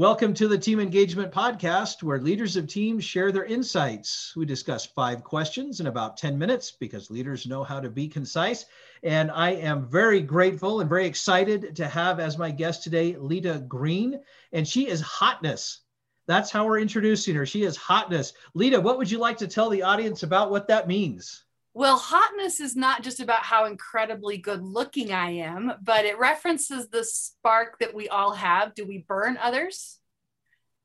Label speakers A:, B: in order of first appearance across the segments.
A: Welcome to the Team Engagement Podcast, where leaders of teams share their insights. We discuss five questions in about 10 minutes because leaders know how to be concise. And I am very grateful and very excited to have as my guest today Leta Greene, and she is hotness. That's how we're introducing her. She is hotness. Leta, what would you like to tell the audience about what that means?
B: Well, hotness is not just about how incredibly good looking I am, but it references the spark that we all have. Do we burn others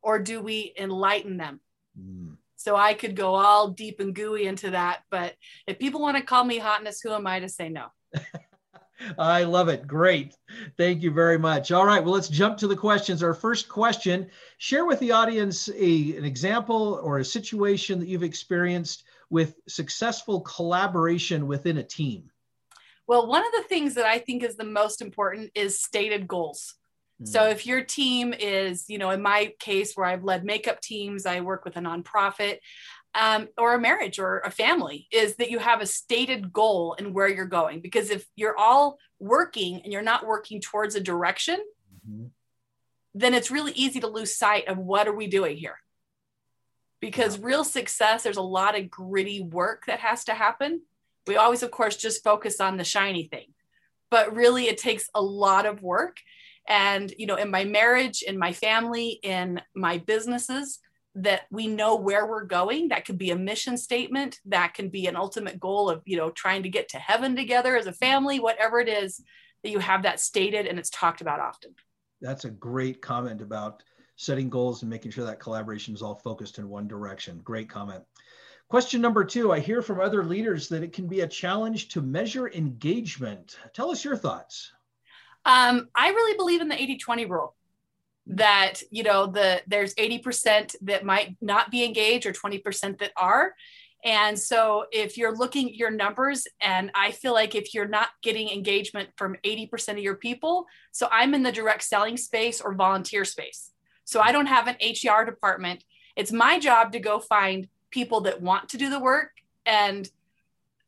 B: or do we enlighten them? Mm. So I could go all deep and gooey into that. But if people want to call me hotness, who am I to say no?
A: I love it. Great. Thank you very much. All right. Well, let's jump to the questions. Our first question share with the audience a, an example or a situation that you've experienced with successful collaboration within a team?
B: Well, one of the things that I think is the most important is stated goals. Mm. So if your team is, you know, in my case where I've led makeup teams, I work with a nonprofit, um, or a marriage or a family, is that you have a stated goal and where you're going. Because if you're all working and you're not working towards a direction, mm-hmm. then it's really easy to lose sight of what are we doing here because real success there's a lot of gritty work that has to happen. We always of course just focus on the shiny thing but really it takes a lot of work. And you know in my marriage in my family in my businesses that we know where we're going that could be a mission statement that can be an ultimate goal of you know trying to get to heaven together as a family whatever it is that you have that stated and it's talked about often.
A: That's a great comment about setting goals and making sure that collaboration is all focused in one direction. Great comment. Question number two I hear from other leaders that it can be a challenge to measure engagement. Tell us your thoughts.
B: Um, I really believe in the 80 20 rule that you know the there's 80% that might not be engaged or 20% that are and so if you're looking at your numbers and i feel like if you're not getting engagement from 80% of your people so i'm in the direct selling space or volunteer space so I don't have an HR department. It's my job to go find people that want to do the work and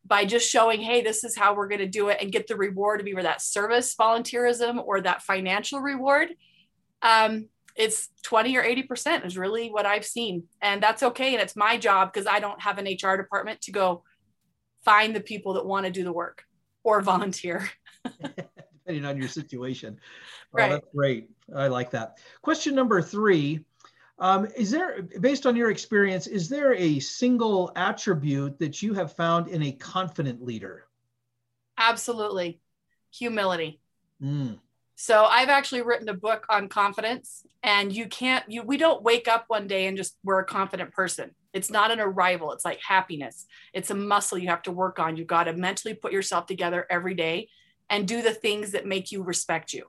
B: by just showing, hey, this is how we're going to do it and get the reward of either that service volunteerism or that financial reward. Um, it's 20 or 80% is really what I've seen. And that's okay. And it's my job because I don't have an HR department to go find the people that want to do the work or volunteer.
A: Depending on your situation. Oh, right. that's great. I like that. Question number three. Um, is there, based on your experience, is there a single attribute that you have found in a confident leader?
B: Absolutely. Humility. Mm. So I've actually written a book on confidence and you can't you we don't wake up one day and just we're a confident person. It's not an arrival. It's like happiness. It's a muscle you have to work on. You've got to mentally put yourself together every day and do the things that make you respect you.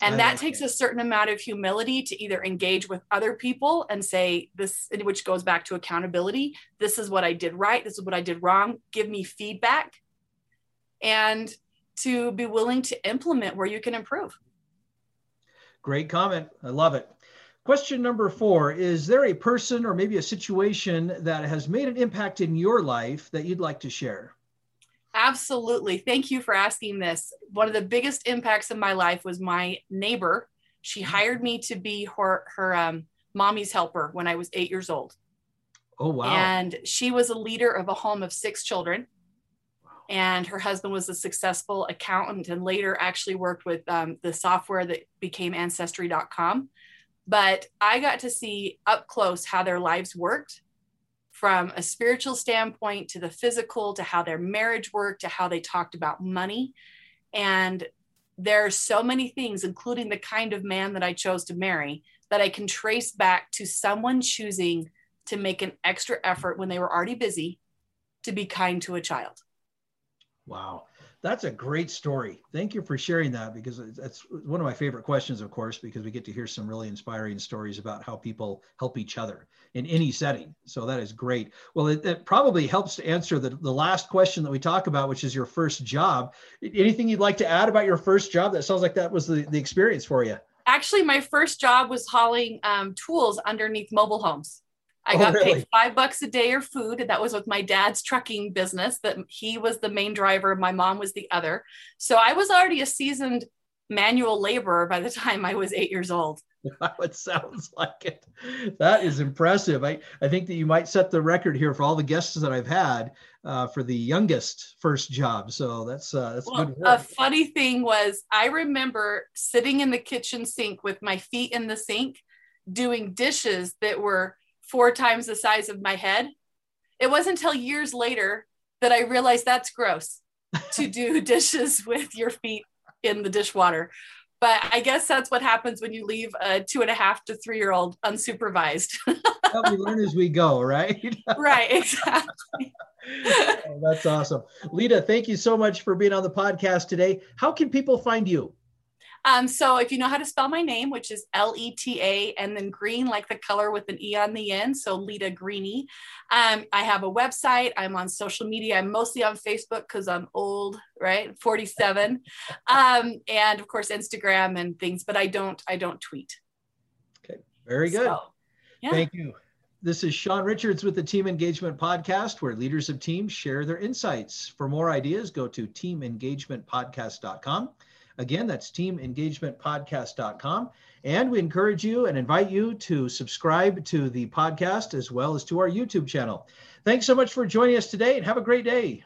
B: And I that takes a certain amount of humility to either engage with other people and say, this, which goes back to accountability. This is what I did right. This is what I did wrong. Give me feedback. And to be willing to implement where you can improve.
A: Great comment. I love it. Question number four Is there a person or maybe a situation that has made an impact in your life that you'd like to share?
B: Absolutely. Thank you for asking this. One of the biggest impacts of my life was my neighbor. She mm-hmm. hired me to be her her um, mommy's helper when I was eight years old.
A: Oh wow!
B: And she was a leader of a home of six children. And her husband was a successful accountant and later actually worked with um, the software that became Ancestry.com. But I got to see up close how their lives worked from a spiritual standpoint to the physical to how their marriage worked to how they talked about money. And there are so many things including the kind of man that i chose to marry that i can trace back to someone choosing to make an extra effort when they were already busy to be kind to a child.
A: Wow that's a great story. Thank you for sharing that because that's one of my favorite questions, of course, because we get to hear some really inspiring stories about how people help each other in any setting. So that is great. Well, it, it probably helps to answer the, the last question that we talk about, which is your first job. Anything you'd like to add about your first job? That sounds like that was the, the experience for you.
B: Actually, my first job was hauling um, tools underneath mobile homes. I oh, got really? paid five bucks a day or food. And that was with my dad's trucking business that he was the main driver. My mom was the other. So I was already a seasoned manual laborer by the time I was eight years old.
A: it sounds like it. That is impressive. I, I think that you might set the record here for all the guests that I've had uh, for the youngest first job. So that's uh, that's well, good. Work.
B: A funny thing was I remember sitting in the kitchen sink with my feet in the sink, doing dishes that were four times the size of my head. It wasn't until years later that I realized that's gross to do dishes with your feet in the dishwater. But I guess that's what happens when you leave a two and a half to three year old unsupervised.
A: we learn as we go, right?
B: right, exactly.
A: oh, that's awesome. Leta, thank you so much for being on the podcast today. How can people find you?
B: Um, so if you know how to spell my name, which is L E T A, and then green, like the color with an E on the end, so Leta Greene. Um, I have a website. I'm on social media. I'm mostly on Facebook because I'm old, right? 47, um, and of course Instagram and things. But I don't, I don't tweet.
A: Okay, very good. So, yeah. Thank you. This is Sean Richards with the Team Engagement Podcast, where leaders of teams share their insights. For more ideas, go to teamengagementpodcast.com. Again, that's teamengagementpodcast.com. And we encourage you and invite you to subscribe to the podcast as well as to our YouTube channel. Thanks so much for joining us today and have a great day.